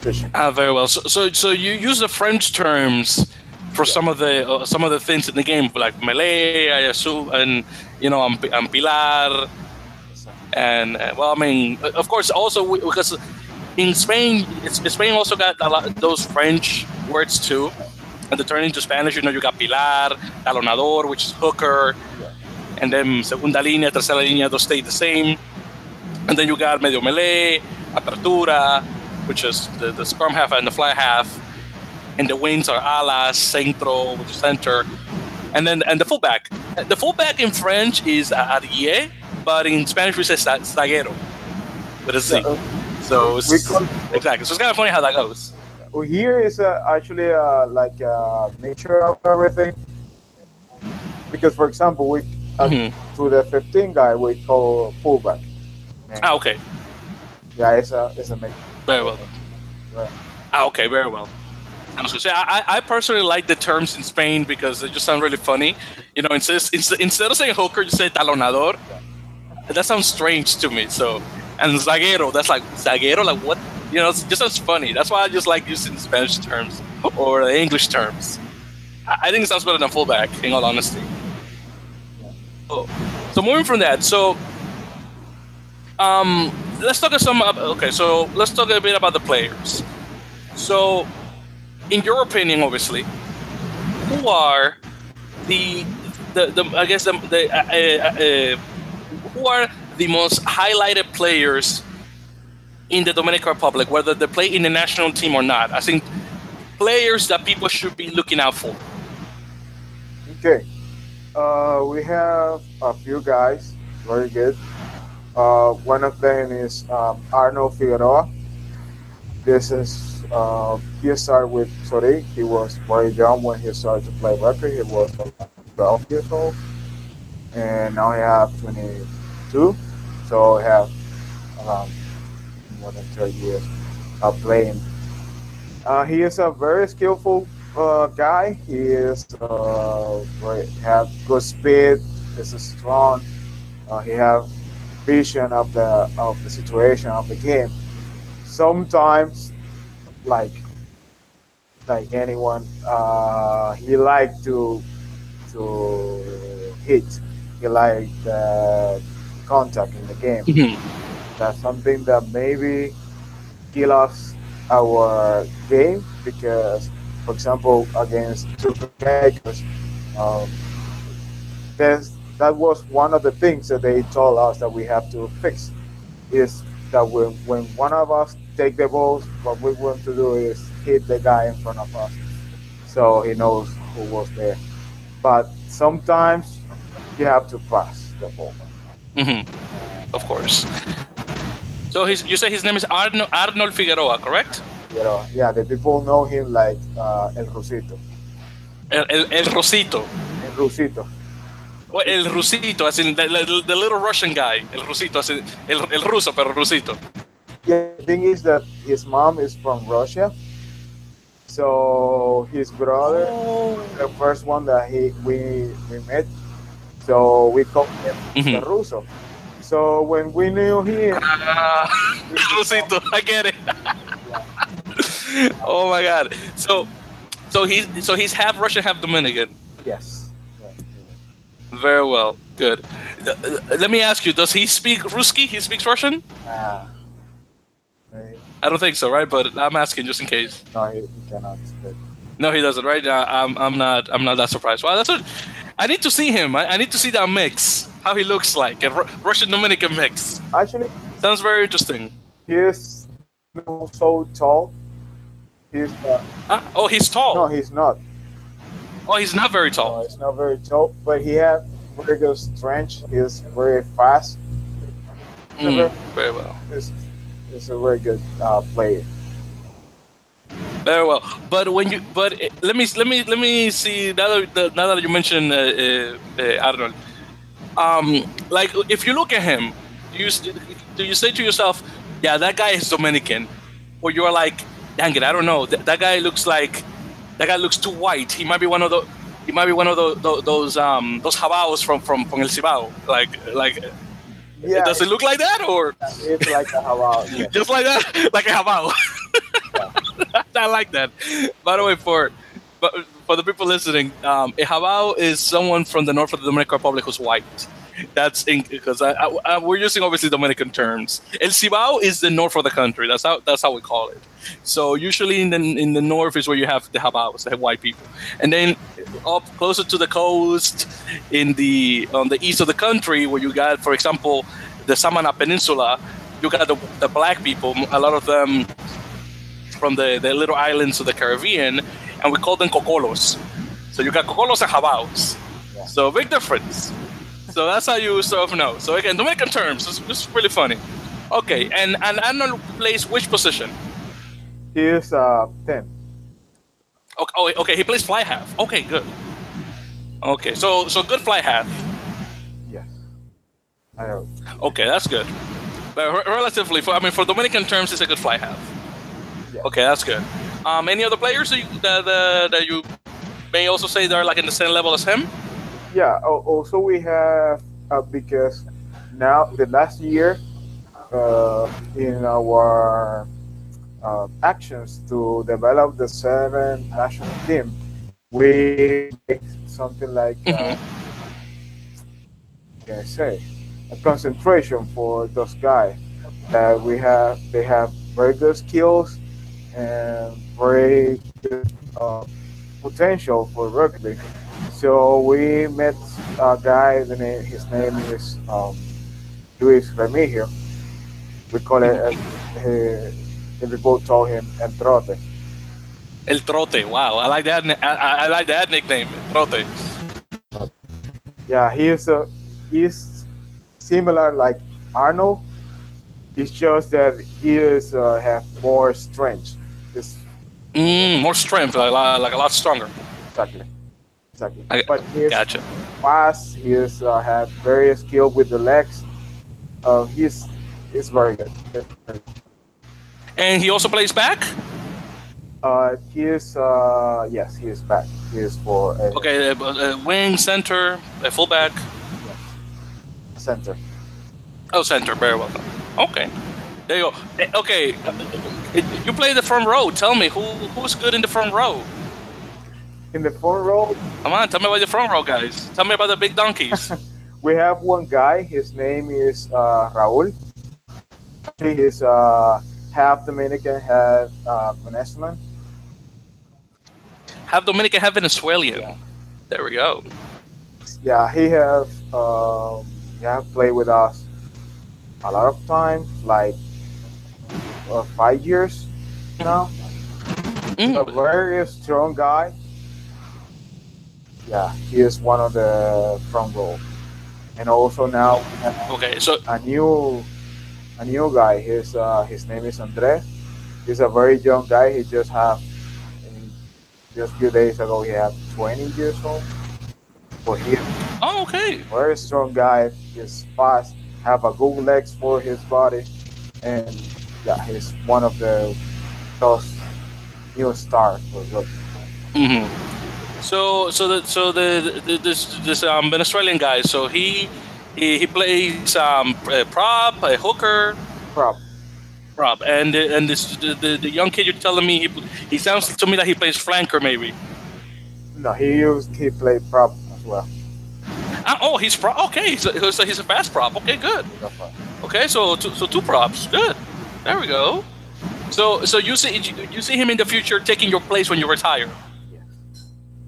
position. Ah, very well. So, so, so you use the French terms for yeah. some of the uh, some of the things in the game, like melee, I assume, and you know, ampilar and uh, well, I mean, of course, also because in Spain, Spain also got a lot of those French words too, and to turn into Spanish, you know, you got pilar, talonador, which is hooker, and then segunda línea, tercera línea, those stay the same, and then you got medio melee, apertura, which is the, the scrum half and the fly half, and the wings are alas, centro, which is center, and then and the fullback. The fullback in French is arrière, but in Spanish we say zaguero with a Z. So it's, We exactly. So it's kind of funny how that goes. Well, here is uh, actually uh, like a mixture of everything. Because, for example, we uh, Mhm. to the 15 guy we call fullback. Ah, okay. Yeah, it's a it's a mix. Very well. Right. Ah, okay, very well. I was gonna say, I, I personally like the terms in Spain because they just sound really funny. You know, instead, instead instead of saying hooker, you say talonador. That sounds strange to me. So, and zaguero, that's like zaguero, like what? You know, it just sounds funny. That's why I just like using Spanish terms or English terms. I, I think it sounds better than fullback, in all honesty. Oh, so moving from that, so um, let's talk some. Okay, so let's talk a bit about the players. So, in your opinion, obviously, who are the the, the I guess the, the uh, uh, uh, who are the most highlighted players in the Dominican Republic, whether they play in the national team or not? I think players that people should be looking out for. Okay. Uh, we have a few guys, very good. Uh, one of them is um, Arnold Figueroa. This is uh, he started with Sori. He was very young when he started to play rugby. He was uh, 12 years old, and now he has 22. So he have um, more than 30 years of playing. Uh, he is a very skillful uh, guy. He is uh, have good speed. Is strong. Uh, he have vision of the of the situation of the game. Sometimes, like like anyone, uh, he like to to hit. He like the contact in the game. That's something that maybe kill us our game because, for example, against Super Makers, um, there's, that was one of the things that they told us that we have to fix. Is that when, when one of us take the balls, what we want to do is hit the guy in front of us, so he knows who was there. But sometimes you have to pass the ball. Hmm Of course. So his, you say his name is Arnold, Arnold Figueroa, correct? Know, yeah, the people know him like uh, El Rusito. El, el, el Rosito. El Rusito. Well, el Rusito, as in the, the, the little Russian guy. El Rusito, as in el, el ruso, pero Rusito. Yeah, the thing is that his mom is from Russia. So his brother, the first one that he we we met, so we called him Mhm. the Russo. So when we knew him, el Rusito, I get it. oh my god. So, so he's so he's half Russian, half Dominican. yes. Very well, good. Uh, uh, Let me ask you: Does he speak Ruski? He speaks Russian? He- I don't think so, right? But I'm asking just in case. no, he, he cannot. speak. No, he doesn't, right? Uh, I'm, I'm not, I'm not that surprised. Wow, that's what. I need to see him. I, I need to see that mix, how he looks like, a Ru- Russian Dominican mix. Actually, Sounds very interesting. he is so tall. He's uh, Ah, oh, he's tall. no, he's not. oh, he's not very tall. No, he's not very tall, but he has very good strength. He's very fast. Mm, very well. He's, he's a very good uh, player. Very well. But when you, but uh, let me, let me, let me see. Now that, now that you mentioned uh, uh, uh, Arnold, um, like if you look at him, do you do you say to yourself, "Yeah, that guy is Dominican," or you're like, "Dang it, I don't know. That, that guy looks like that guy looks too white. He might be one of the." He might be one of those those, those um those jabaos from from from El Cibao. Like like Yeah, does it look like that or it's like a halal. Yeah. just like that, like a jabao? I like that. By the way, for but for the people listening, um, a jabao is someone from the north of the Dominican Republic who's white. That's because I, I, I- we're using obviously Dominican terms. El Cibao is the north of the country. That's how that's how we call it. So usually in the in the north is where you have the jabaos, the white people, and then up closer to the coast, in the on the east of the country, where you got, for example, the Samana Peninsula, you got the, the black people. A lot of them from the, the little islands of the Caribbean, and we call them cocolos. So you got cocolos and jabaos. Yeah. So big difference. So that's how you sort of know. So again, Dominican terms. It's, this is really funny. Okay, and and Arnold plays which position? He is uh, 10. Okay, oh, okay, he plays fly half. Okay, good. Okay, so so good fly half. Yes. I know. Okay, that's good. But re- relatively, for, I mean, for Dominican terms, it's a good fly half. Yeah. Okay, that's good. Um, any other players that you, that, uh, that you may also say they're like in the same level as him? Yeah. Also, we have uh, because now the last year uh, in our uh, actions to develop the seven national team, we make something like uh, Mhm. can I say a concentration for those guys that we have. They have very good skills and very good uh, potential for rugby. So we met a guy. Name, his name is um, Luis Remigio. We call it. Uh, we both told him El Trote. El Trote. Wow, I like that. I, I I like that nickname, El Trote. Yeah, he is a he's similar like Arnold. It's just that he is uh, have more strength. It's Mm, more strength, like, like a lot stronger. exactly, exactly. I- but he's Gotcha. fast. He is uh, have very skilled with the legs. Uh, he's he's very good. And he also plays back. Uh, he is uh, yes, he is back. He is for a Okay, uh, wing, center, uh, fullback. center. Oh, center, very well done. Okay, there you go. Eh, Okay, uh, you play the front row. Tell me who who's good in the front row. In the front row, Come on, tell me about the front row guys. Tell me about the big donkeys. we have one guy. His name is uh, Raul. He is uh, half Dominican, half uh, Venezuelan. Half Dominican, half Venezuelan. There we go. Yeah, he have um, he have played with us a lot of time, like uh, five years now. A Mm, very strong guy. Yeah, he is one of the front row, and also now okay, so a new a new guy. His uh, his name is Andre. He's a very young guy. He just have just few days ago he had 20 years old. But he oh, okay. very strong guy. He's fast. Have a good legs for his body, and yeah, he's one of the those new stars for rugby. hmm So so the so the, the this this um Venezuelan guy. So he he, he plays um uh, prop, a hooker, Prop. prop, and and this the, the, the young kid you're telling me he he sounds to me like he plays flanker maybe. No, he used he played prop as well. Ah, oh, he's prop. Okay, so, so he's a fast prop. Okay, good. Okay, so two, so two props. Good. There we go. So so you see you see him in the future taking your place when you retire.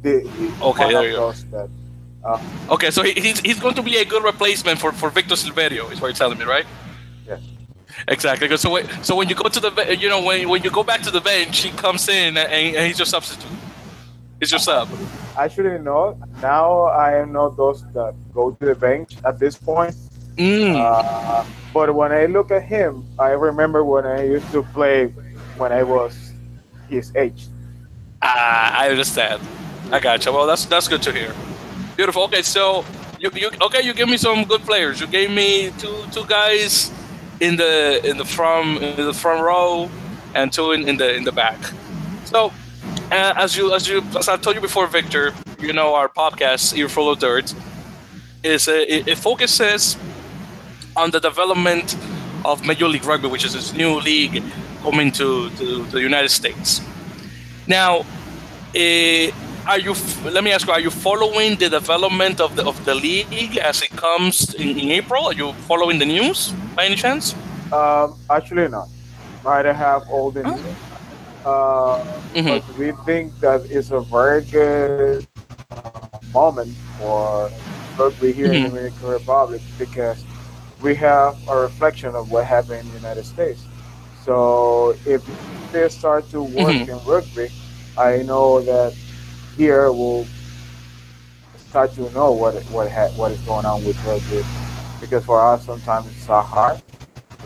The, Okay, there you go. that uh, Okay, so he, he's, he's going to be a good replacement for, for Victor Silverio, is what you're telling me, right? Yes. Exactly. So when, so when you go to the you know when, when you go back to the bench, he comes in and, and he's your substitute. He's your sub. Actually, no. Now I am not those that go to the bench at this point. Mm. Uh, but when I look at him, I remember when I used to play when I was his age. Ah, I understand. I gotcha. Well, that's that's good to hear. Beautiful. Okay, so you, you okay? You give me some good players. You gave me two two guys in the in the front in the front row, and two in, in the in the back. So, as you as you as I told you before, Victor, you know our podcast, Earful of Dirt, is uh, it, it focuses on the development of Major League Rugby, which is this new league coming to, to, to the United States. Now, eh, are you? Let me ask you: Are you following the development of the of the league as it comes in, in April? Are you following the news by any chance? Um, actually, not. I don't have all the news. Uh, Mhm. But we think that it's a very good uh, moment for rugby here in the. Dominican Republic because we have a reflection of what happened in the United States. So if they start to work Mhm. in rugby, I know that here we'll start to know what what ha- what is going on with rugby, because for us sometimes it's so hard.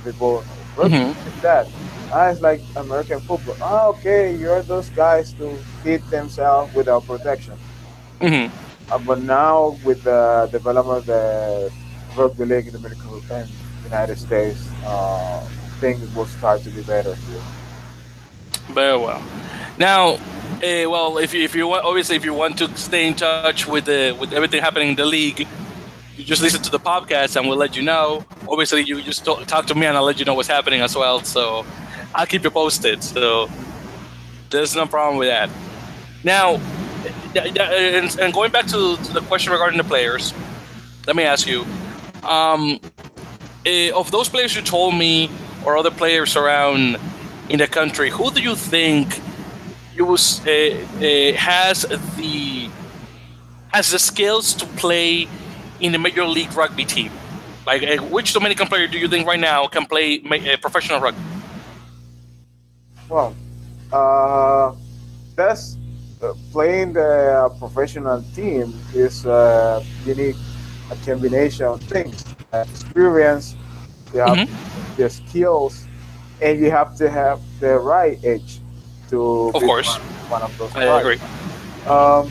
People rugby Mhm. is that. Ah, it's like American football. Ah, okay, you're those guys to hit themselves without protection. hmm Uh, but now with the development of the rugby league in the and United States, uh, things will start to be better here. Very well. Now, uh, well, if you, if you want, obviously, if you want to stay in touch with the with everything happening in the league, you just listen to the podcast, and we'll let you know. Obviously, you just talk, talk to me, and I'll let you know what's happening as well. So, I'll keep you posted. So, there's no problem with that. Now, and, going back to, the question regarding the players, let me ask you. Um, eh, of those players you told me, or other players around in the country, who do you think you was, uh, uh, has the has the skills to play in the major league rugby team? Like, uh, which Dominican player do you think right now can play ma- professional rugby? Well, uh, that's uh, playing the professional team is uh, you need a combination of things: Uh, experience, you have the skills, and you have to have the right edge to Of be course. one, one of those I guys. agree. Um,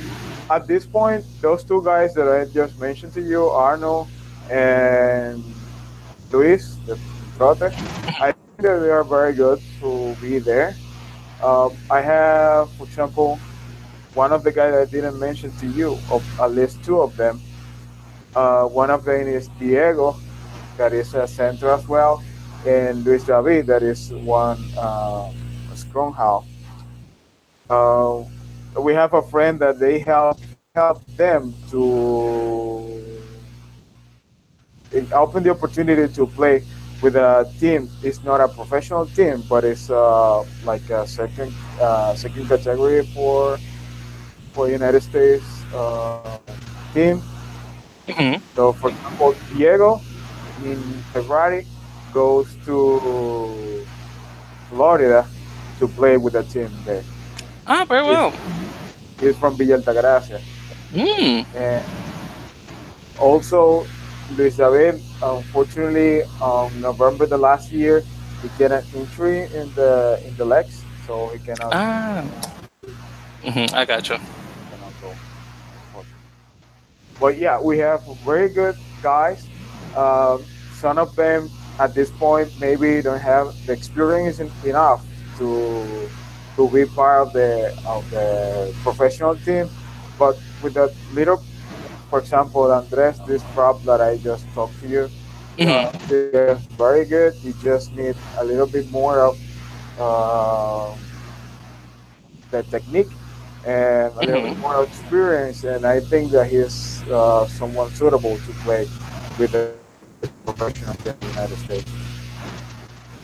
at this point, those two guys that I just mentioned to you, Arno and Luis, the Trote, I that they are very good to be there. Um, I have, for example, one of the guys I didn't mention to you, of at least two of them. Uh, one of them is Diego, that is a center as well, and Luis David, that is one uh, strong half. Uh, we have a friend that they help help them to open the opportunity to play with a team. It's not a professional team, but it's uh, like a second uh, second category for for United States uh, team. Mhm. So, for example, Diego in February goes to Florida to play with a team there. Ah, very well. He's from Villa Altagracia. Mm. And also, Luis David, unfortunately, um, November the last year, he get an injury in the in the legs, so he cannot, Ah. hmm I gotcha. cannot go. But yeah, we have very good guys. Um, some of them at this point maybe don't have the experience en- enough to to be part of the of the professional team. But with that little, for example, Andres, this prop that I just talked to you, uh, they're very good. You just need a little bit more of uh, the technique and a little bit Mhm. more experience. And I think that he's uh, someone suitable to play with the professional team in the United States.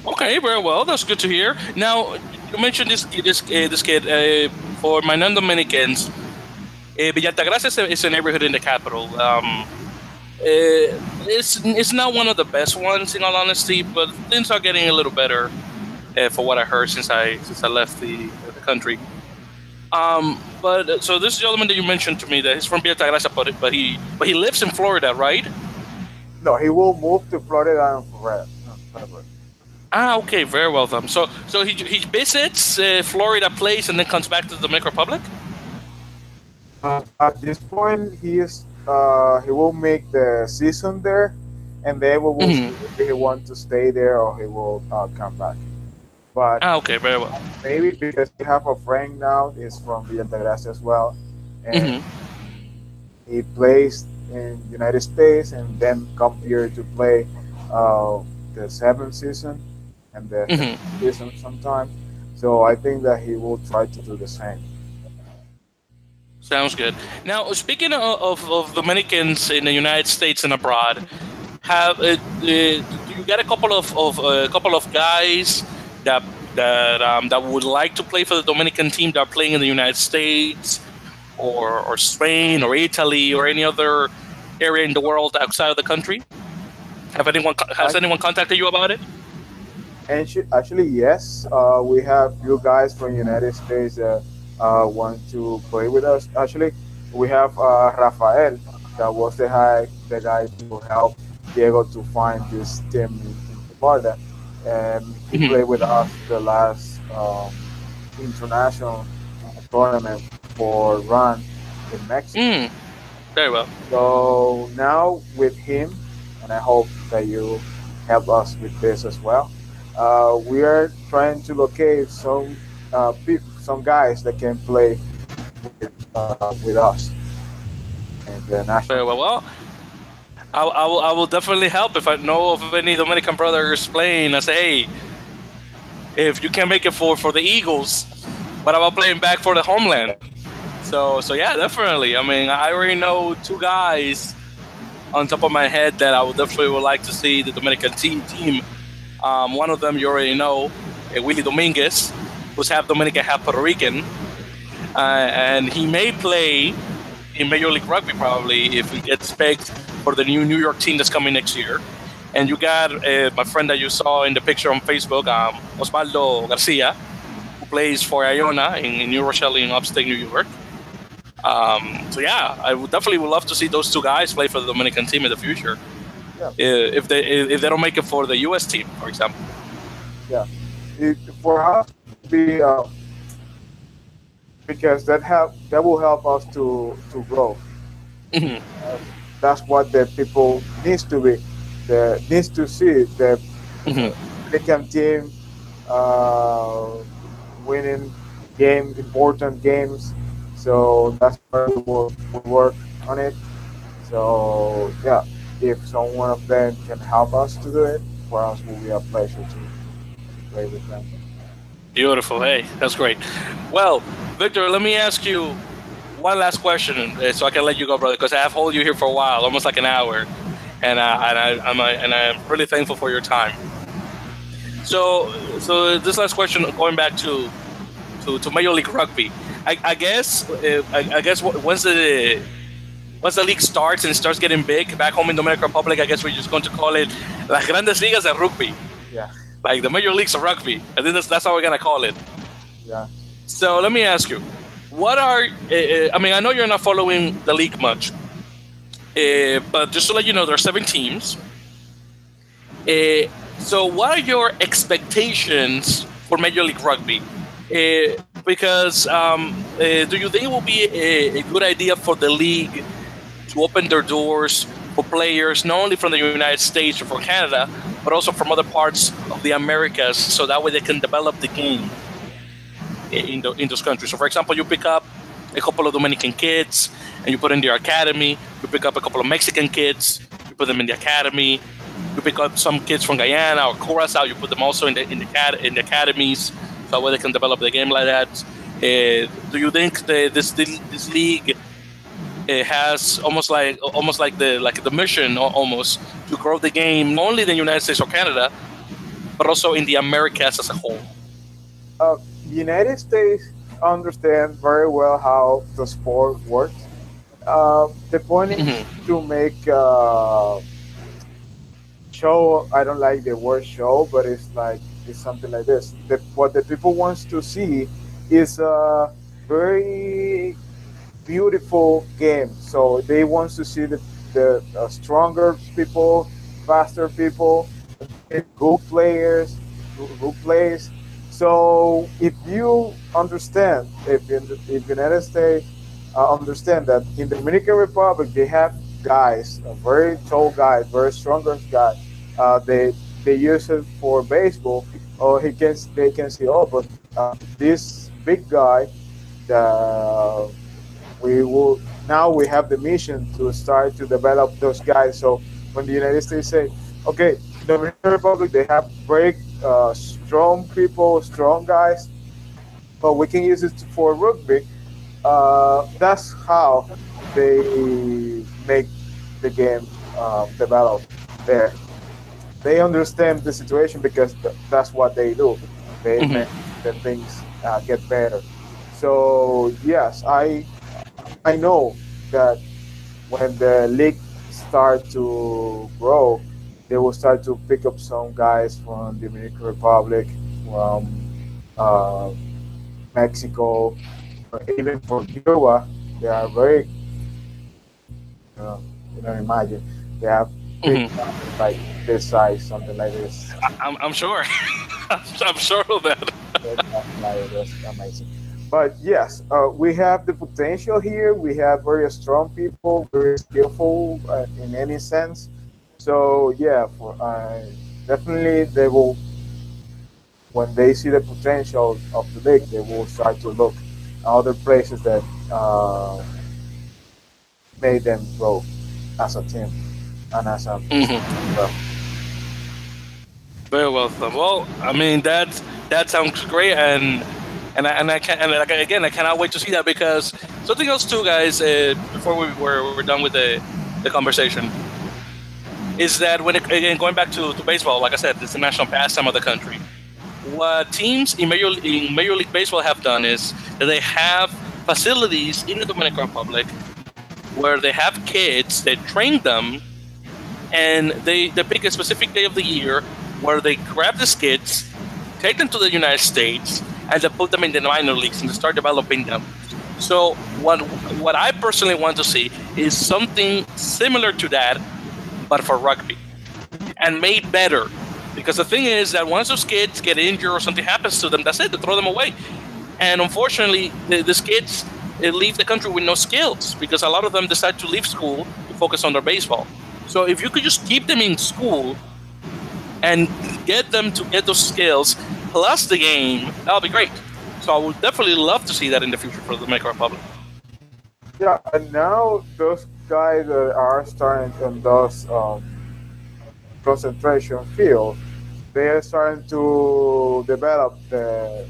Okay, very well. That's good to hear. Now, you mentioned this this uh, this kid uh, for my non-Dominicans. Uh, Villa Altagracia is a, is a neighborhood in the capital. Um, uh, it's it's not one of the best ones, in all honesty, but things are getting a little better, uh, for what I heard since I since I left the the country. Um, but uh, so this gentleman that you mentioned to me that he's from Villa Altagracia, but but he but he lives in Florida, right? No, he will move to Florida and forever. forever. Ah, okay, very well then. So, so he he visits uh, Florida place and then comes back to the Dominican Republic. Uh, at this point, he is uh, he will make the season there, and then we will Mhm. see if he want to stay there or he will uh, come back. But Ah, okay, very well. maybe because we have a friend now is from Villa Altagracia as well, and hmm he plays in United States and then come here to play uh, the seventh season and the hmm season sometime. So I think that he will try to do the same. Sounds good. Now, speaking of, of, of Dominicans in the United States and abroad, have uh, uh, you got a couple of, of a couple of guys that that um, that would like to play for the Dominican team that are playing in the United States or or Spain or Italy or any other area in the world outside of the country? Have anyone has anyone contacted you about it? And actually, yes, uh, we have few guys from United States uh, uh, want to play with us. Actually, we have uh, Rafael, that was the guy, the guy to help Diego to find this team in, Florida, and he Mhm. played with us the last um, international tournament for RAN in Mexico. Mm, very well. So now with him, and I hope that you help us with this as well. Uh, we are trying to locate some uh, peop some guys that can play with, uh, with us in the national. Very well. Well, I, I, will, I will definitely help if I know of any Dominican brothers playing. I say, hey, if you can't make it for, for the Eagles, what about playing back for the homeland? So so yeah, definitely. I mean, I already know two guys on top of my head that I would definitely would like to see the Dominican team team. Um, one of them you already know, uh, Willie Dominguez, who's half Dominican, half Puerto Rican, uh, and he may play in Major League Rugby probably if he gets picked for the new New York team that's coming next year. And you got uh, my friend that you saw in the picture on Facebook, um, Osvaldo Garcia, who plays for Iona in, in New Rochelle in upstate New York. Um, so yeah, I would definitely would love to see those two guys play for the Dominican team in the future. Yeah. Uh, If they if they don't make it for the U.S. team, for example. It, for us be uh, because that help that will help us to to grow. Mhm. That's what the people needs to be. The needs to see the Mhm. Beckham team uh, winning game, important games. So that's where we will we work on it. So yeah, if someone of them can help us to do it, for us will be a pleasure to play with them. Beautiful. Hey, that's great. Well, Victor, let me ask you one last question, uh, so I can let you go, brother, because I have hold you here for a while, almost like an hour, and and I I'm uh, and I'm really thankful for your time. So, so this last question, going back to to, to Major League Rugby, I, I guess uh, I, I guess once the once the league starts and starts getting big back home in Dominican Republic, I guess we're just going to call it Las Grandes Ligas de Rugby, Yeah, like the major leagues of rugby. I think that's that's how we're gonna call it. yeah. So let me ask you, what are? Uh, I mean, I know you're not following the league much, uh, but just to let you know, there are seven teams. Uh, so, what are your expectations for Major League Rugby? Uh, because um, uh, do you think it will be a, a good idea for the league to open their doors for players not only from the United States or from Canada, but also from other parts of the Americas, so that way they can develop the game in, the, in those countries. So, for example, you pick up a couple of Dominican kids and you put in their academy. You pick up a couple of Mexican kids, you put them in the academy. You pick up some kids from Guyana or Curacao, you put them also in the in the, in the academies, so that way they can develop the game like that. Uh, do you think the, this this league it has almost like almost like the like the mission almost to grow the game not only in the United States or Canada, but also in the Americas as a whole? uh, United States understand very well how the sport works. Uh, the point is Mhm. to make uh, show. I don't like the word show, but it's like it's something like this. The, what the people wants to see is a very beautiful game. So they want to see the the uh, stronger people, faster people, good players, good, plays. So if you understand, if in the if United States uh, understand that in the Dominican Republic they have guys, very tall guys, very stronger guys. Uh, they they use it for baseball, or he can they can see oh, but uh, this big guy, the we will now we have the mission to start to develop those guys. So when the United States say, okay, the Dominican Republic they have very uh, strong people, strong guys, but we can use it for rugby. Uh, that's how they make the game uh, develop there. They understand the situation because th- that's what they do. They Mhm. make the things uh, get better. So yes, I I know that when the league start to grow, they will start to pick up some guys from Dominican Republic, from uh, Mexico, even from Cuba, they are very, you know, you know, imagine they have big Mhm. like this size, something like this. I- I'm, I'm sure. I'm sure of that. That's amazing. But yes, uh, we have the potential here. We have very strong people, very skillful uh, in any sense. So yeah, for uh, definitely they will. When they see the potential of the league, they will start to look other places that uh, made them grow as a team and as a. Mhm. well, Very well. Well, I mean that that sounds great, and and I, and I can and like, again I cannot wait to see that because something else too, guys. Uh, before we we're, we're done with the the conversation, is that when it, again going back to, to baseball, like I said, it's the national pastime of the country. What teams in Major in Major League Baseball have done is that they have facilities in the Dominican Republic where they have kids, they train them, and they, they pick a specific day of the year where they grab these kids, take them to the United States, and they put them in the minor leagues and they start developing them. So what what I personally want to see is something similar to that, but for rugby, and made better. Because the thing is that once those kids get injured or something happens to them, that's it. They throw them away. And unfortunately, the, these kids leave the country with no skills because a lot of them decide to leave school to focus on their baseball. So if you could just keep them in school and get them to get those skills plus the game, that'll be great. So I would definitely love to see that in the future for the Dominican Republic. Yeah, and now those guys that are starting on those um, concentration fields, they are starting to develop the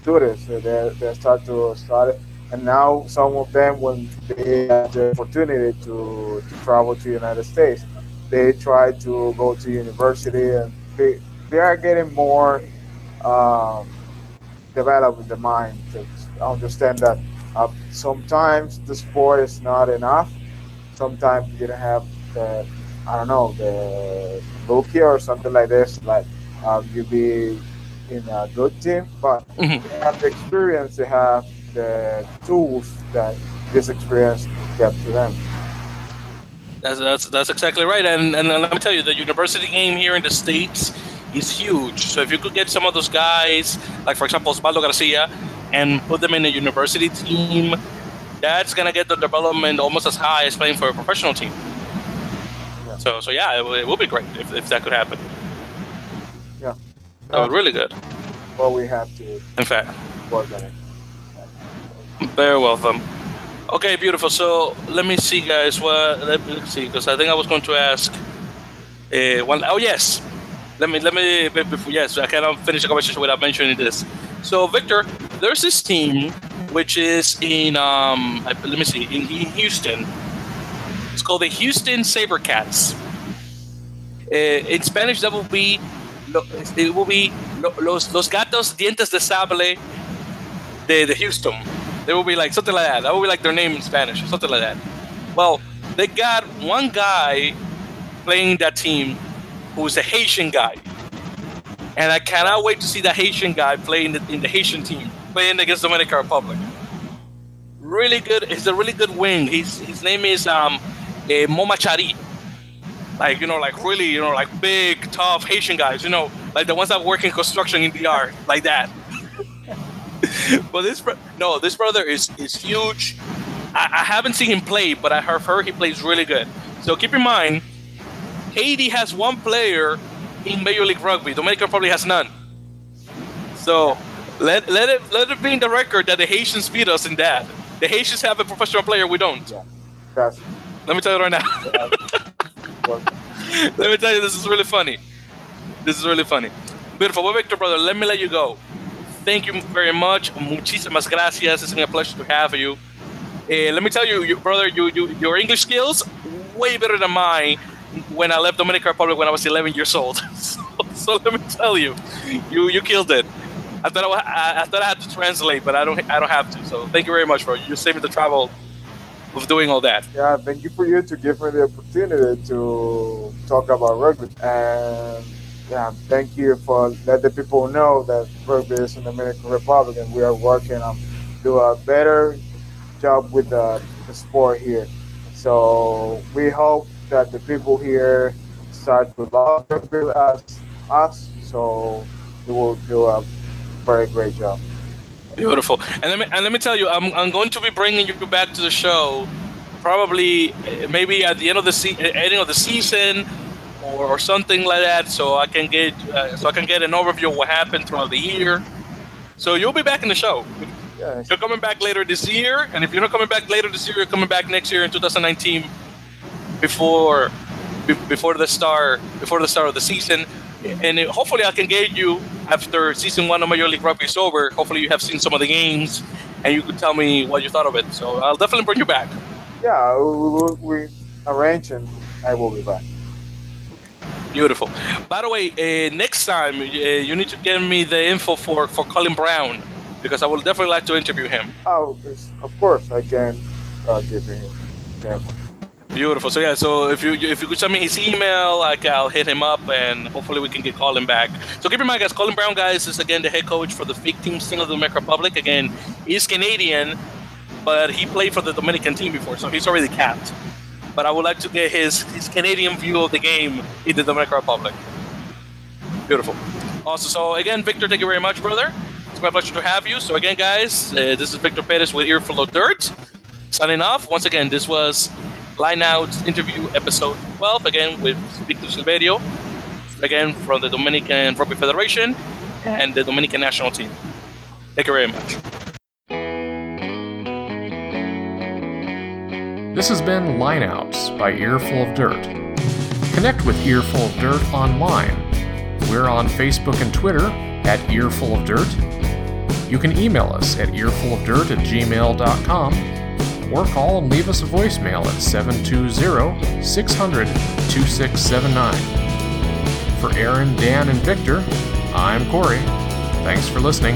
students. They, they start to study, and now some of them, when they have the opportunity to, to travel to the United States, they try to go to university, and they they are getting more um, developed in the mind to understand that uh, sometimes the sport is not enough. Sometimes you don't have the, I don't know, the rookie or something like this. Like um, you be in a good team, but Mhm. they have the experience. They have the tools that this experience gave to them. That's, that's that's exactly right. And and let me tell you, the university game here in the states is huge. So if you could get some of those guys, like for example Osvaldo Garcia, and put them in a university team, that's gonna get the development almost as high as playing for a professional team. Yeah. So so yeah, it, would- it would be great if, if that could happen. Yeah. That would really good. Well, we have to In fact. work on it. Very welcome. Okay, beautiful. So let me see, guys. What let me see, because I think I was going to ask. Uh, one, oh yes, let me let me be- before, yes. I cannot finish the conversation without mentioning this. So Victor, there's this team which is in um. Let me see in, in Houston. It's called the Houston SaberCats. Uh, in Spanish, that will be it will be los los gatos dientes de sable de, de Houston. They will be like something like that. That will be like their name in Spanish or something like that. Well, they got one guy playing that team who's a Haitian guy. And I cannot wait to see that Haitian guy playing in the, in the Haitian team, playing against Dominican Republic. Really good. He's a really good wing. He's, his name is um, eh, Momachari. Like, you know, like really, you know, like big, tough Haitian guys, you know, like the ones that work in construction in DR, like that. but this bro- no, this brother is is huge. I, I haven't seen him play, but I have heard he plays really good. So keep in mind, Haiti has one player in Major League Rugby. Dominican probably has none. So let let it let it be in the record that the Haitians beat us in that. The Haitians have a professional player, we don't. That's, Let me tell you right now. let me tell you, this is really funny. This is really funny. Beautiful. Well, Victor, brother, let me let you go. Thank you very much. Muchísimas gracias. It's been a pleasure to have you. Uh, let me tell you, you brother, you, you your English skills way better than mine when I left Dominican Republic when I was 11 years old. so, so let me tell you, you you killed it. I thought I, wa- I, I thought I had to translate, but I don't I don't have to. So thank you very much, bro. You saved me the travel of doing all that. yeah, thank you for you to give me the opportunity to talk about rugby. And yeah, thank you for let the people know that rugby is in the Dominican Republic and we are working on do a better job with the, the sport here. So we hope that the people here start to love as us. So we will do a very great job. Beautiful. And let me and let me tell you, I'm, I'm going to be bringing you back to the show, probably eh, maybe at the end of the se- eh, ending of the season, or, or something like that, so I can get uh, so I can get an overview of what happened throughout the year. So you'll be back in the show. Yes. You're coming back later this year, and if you're not coming back later this year, you're coming back next year in 2019, before before the start before the start of the season. And it- hopefully, I can get you after season one of Major League Rugby is over. Hopefully, you have seen some of the games, and you could tell me what you thought of it. So I'll definitely bring you back. Yeah, we, we, we arrange and I will be back. Beautiful. By the way, uh, next time uh, you need to give me the info for for Colin Brown because I would definitely like to interview him. Oh, of course I can uh, give him. Yeah. Beautiful. So yeah, so if you if you could send me his email, like I'll hit him up and hopefully we can get Colin back. So keep in mind, guys, Colin Brown, guys, is again the head coach for the fake team team of the Dominican Republic. Again, he's Canadian, but he played for the Dominican team before, so he's already capped. But I would like to get his his Canadian view of the game in the Dominican Republic. Beautiful. Also, so again, Victor, thank you very much, brother. It's my pleasure to have you. So again, guys, uh, this is Victor Perez with Earful of Dirt. Signing off. Once again, this was Line Out interview episode 12, again with Victor Silverio, again from the Dominican Rugby Federation and the Dominican national team. Thank you very much. This has been Lineouts by Earful of Dirt. Connect with Earful of Dirt online. We're on Facebook and Twitter at Earful of Dirt. You can email us at earfulofdirt at gmail.com or call and leave us a voicemail at 720 600 2679. For Aaron, Dan, and Victor, I'm Corey. Thanks for listening.